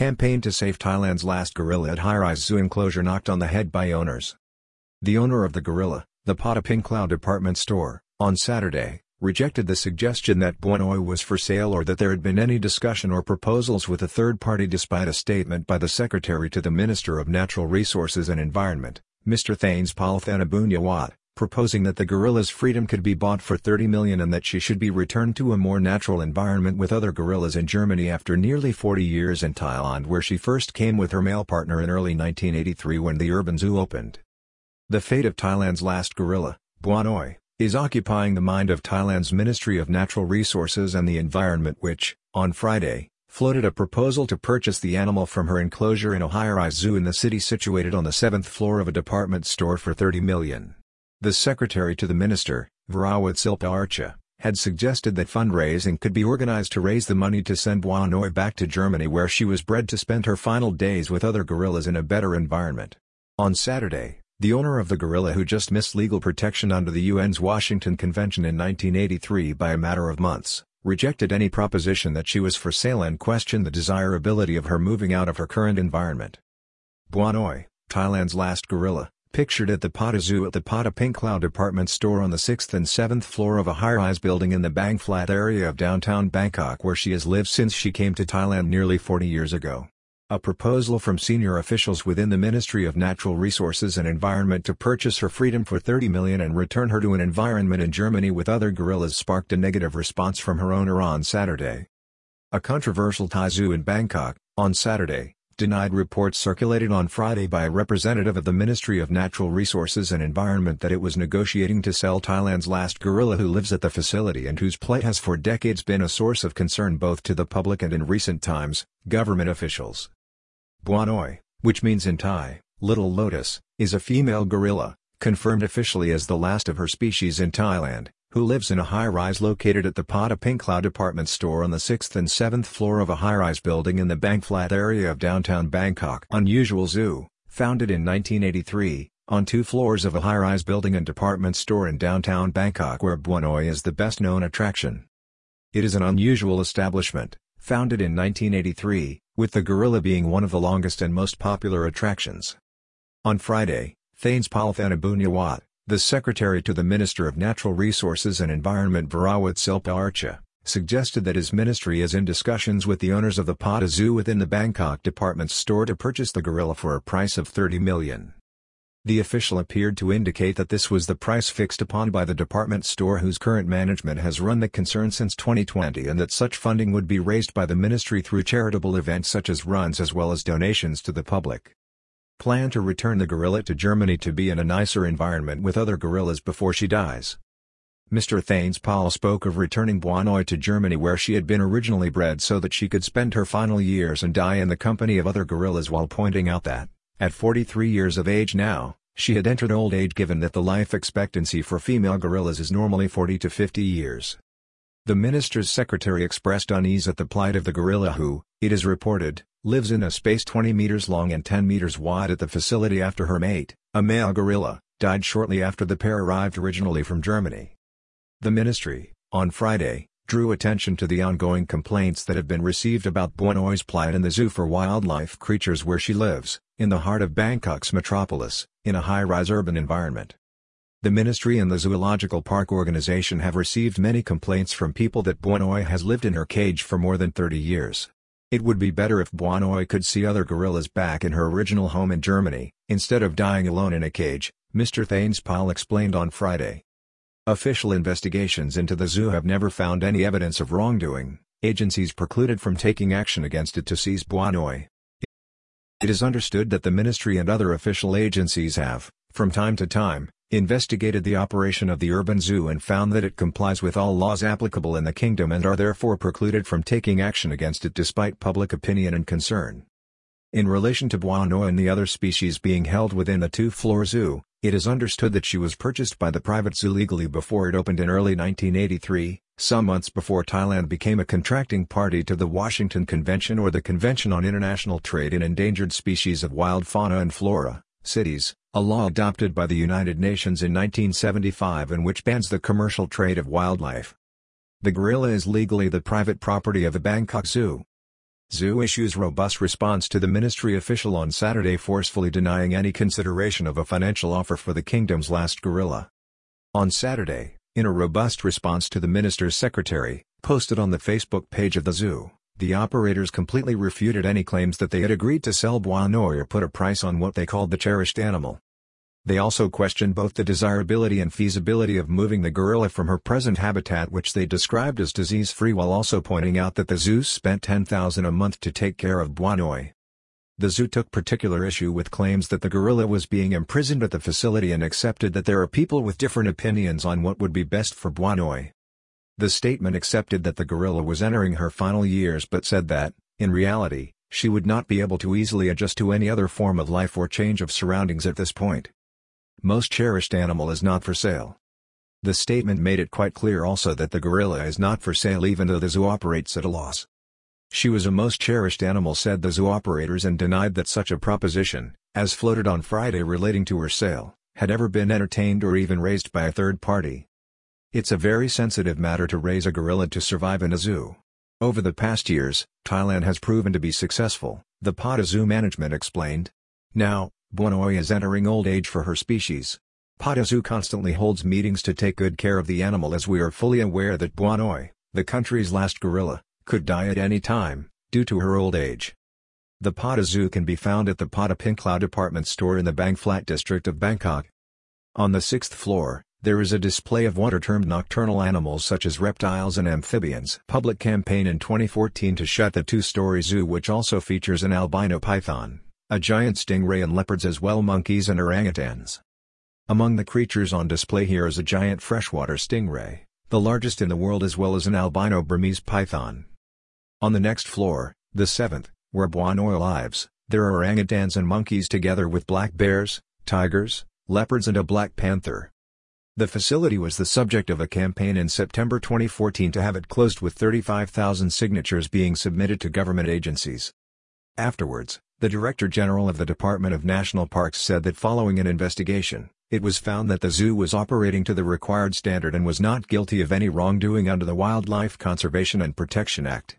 Campaign to save Thailand's last gorilla at high-rise zoo enclosure knocked on the head by owners. The owner of the gorilla, the Pata Pinklao department store, on Saturday, rejected the suggestion that Bua Noi was for sale or that there had been any discussion or proposals with a third party despite a statement by the Secretary to the Minister of Natural Resources and Environment, Mr. Thanespol Thanaboonyawat, proposing that the gorilla's freedom could be bought for 30 million and that she should be returned to a more natural environment with other gorillas in Germany after nearly 40 years in Thailand where she first came with her male partner in early 1983 when the urban zoo opened. The fate of Thailand's last gorilla, Bua Noi, is occupying the mind of Thailand's Ministry of Natural Resources and the Environment which, on Friday, floated a proposal to purchase the animal from her enclosure in a high-rise zoo in the city situated on the seventh floor of a department store for 30 million. The secretary to the minister, Varawut Silpa-archa, had suggested that fundraising could be organized to raise the money to send Bua Noi back to Germany where she was bred to spend her final days with other gorillas in a better environment. On Saturday, the owner of the gorilla who just missed legal protection under the UN's Washington Convention in 1983 by a matter of months, rejected any proposition that she was for sale and questioned the desirability of her moving out of her current environment. Bua Noi, Thailand's last gorilla, Pictured at the Pata Zoo at the Pata Pinklao department store on the 6th and 7th floor of a high-rise building in the Bang Phlat area of downtown Bangkok where she has lived since she came to Thailand nearly 40 years ago. A proposal from senior officials within the Ministry of Natural Resources and Environment to purchase her freedom for 30 million and return her to an environment in Germany with other gorillas sparked a negative response from her owner on Saturday. A controversial Thai zoo in Bangkok, on Saturday, denied reports circulated on Friday by a representative of the Ministry of Natural Resources and Environment that it was negotiating to sell Thailand's last gorilla who lives at the facility and whose plight has for decades been a source of concern both to the public and in recent times, government officials. Bua Noi, which means in Thai, Little Lotus, is a female gorilla, confirmed officially as the last of her species in Thailand, who lives in a high-rise located at the Pata Patapingklao department store on the 6th and 7th floor of a high-rise building in the Bang Phlat area of downtown Bangkok. Unusual Zoo, founded in 1983, on two floors of a high-rise building and department store in downtown Bangkok where Bua Noi is the best-known attraction. It is an unusual establishment, founded in 1983, with the gorilla being one of the longest and most popular attractions. On Friday, Thanespol Thanaboonyawat, the secretary to the Minister of Natural Resources and Environment Varawut Silpa-archa, suggested that his ministry is in discussions with the owners of the Pata Zoo within the Bangkok department store to purchase the gorilla for a price of 30 million. The official appeared to indicate that this was the price fixed upon by the department store whose current management has run the concern since 2020 and that such funding would be raised by the ministry through charitable events such as runs as well as donations to the public plan to return the gorilla to Germany to be in a nicer environment with other gorillas before she dies. Mr. Thanespol spoke of returning Bua Noi to Germany where she had been originally bred so that she could spend her final years and die in the company of other gorillas while pointing out that, at 43 years of age now, she had entered old age given that the life expectancy for female gorillas is normally 40 to 50 years. The minister's secretary expressed unease at the plight of the gorilla who, it is reported, lives in a space 20 meters long and 10 meters wide at the facility after her mate, a male gorilla, died shortly after the pair arrived originally from Germany. The ministry, on Friday, drew attention to the ongoing complaints that have been received about Bua Noi's plight in the zoo for wildlife creatures where she lives, in the heart of Bangkok's metropolis, in a high-rise urban environment. The ministry and the Zoological Park organization have received many complaints from people that Bua Noi has lived in her cage for more than 30 years. It would be better if Bua Noi could see other gorillas back in her original home in Germany, instead of dying alone in a cage, Mr. Thanes explained on Friday. Official investigations into the zoo have never found any evidence of wrongdoing, agencies precluded from taking action against it to seize Bua Noi. It is understood that the ministry and other official agencies have, from time to time, investigated the operation of the urban zoo and found that it complies with all laws applicable in the kingdom and are therefore precluded from taking action against it despite public opinion and concern. In relation to Bua Noi and the other species being held within the two-floor zoo, it is understood that she was purchased by the private zoo legally before it opened in early 1983, some months before Thailand became a contracting party to the Washington Convention or the Convention on International Trade in Endangered Species of Wild Fauna and Flora, CITES, a law adopted by the United Nations in 1975 and which bans the commercial trade of wildlife. The gorilla is legally the private property of the Bangkok Zoo. Zoo issues robust response to the ministry official on Saturday forcefully denying any consideration of a financial offer for the kingdom's last gorilla. On Saturday, in a robust response to the minister's secretary, posted on the Facebook page of the zoo, the operators completely refuted any claims that they had agreed to sell Bua Noi or put a price on what they called the cherished animal. They also questioned both the desirability and feasibility of moving the gorilla from her present habitat which they described as disease-free while also pointing out that the zoo spent $10,000 a month to take care of Bua Noi. The zoo took particular issue with claims that the gorilla was being imprisoned at the facility and accepted that there are people with different opinions on what would be best for Bua Noi. The statement accepted that the gorilla was entering her final years but said that, in reality, she would not be able to easily adjust to any other form of life or change of surroundings at this point most cherished animal is not for sale. The statement made it quite clear also that the gorilla is not for sale even though the zoo operates at a loss. She was a most cherished animal said the zoo operators and denied that such a proposition, as floated on Friday relating to her sale, had ever been entertained or even raised by a third party. It's a very sensitive matter to raise a gorilla to survive in a zoo. Over the past years, Thailand has proven to be successful, the PATA Zoo management explained. Now, Bua Noi is entering old age for her species. PATA Zoo constantly holds meetings to take good care of the animal as we are fully aware that Bua Noi, the country's last gorilla, could die at any time, due to her old age. The PATA Zoo can be found at the Pata Pinklao department store in the Bang Phlat district of Bangkok. On the sixth floor, there is a display of what are termed nocturnal animals such as reptiles and amphibians. Public campaign in 2014 to shut the two-story zoo which also features an albino python a giant stingray and leopards as well monkeys and orangutans. Among the creatures on display here is a giant freshwater stingray, the largest in the world as well as an albino Burmese python. On the next floor, the seventh, where Bua Noi lives, there are orangutans and monkeys together with black bears, tigers, leopards and a black panther. The facility was the subject of a campaign in September 2014 to have it closed with 35,000 signatures being submitted to government agencies. Afterwards, the Director General of the Department of National Parks said that following an investigation, it was found that the zoo was operating to the required standard and was not guilty of any wrongdoing under the Wildlife Conservation and Protection Act.